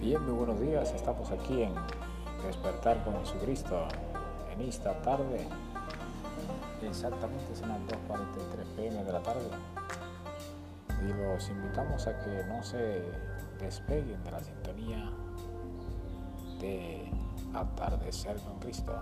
Bien, muy buenos días. Estamos aquí en Despertar con Jesucristo en esta tarde. Exactamente son las 2.43 pm de la tarde. Y los invitamos a que no se despeguen de la sintonía de Atardecer con Cristo.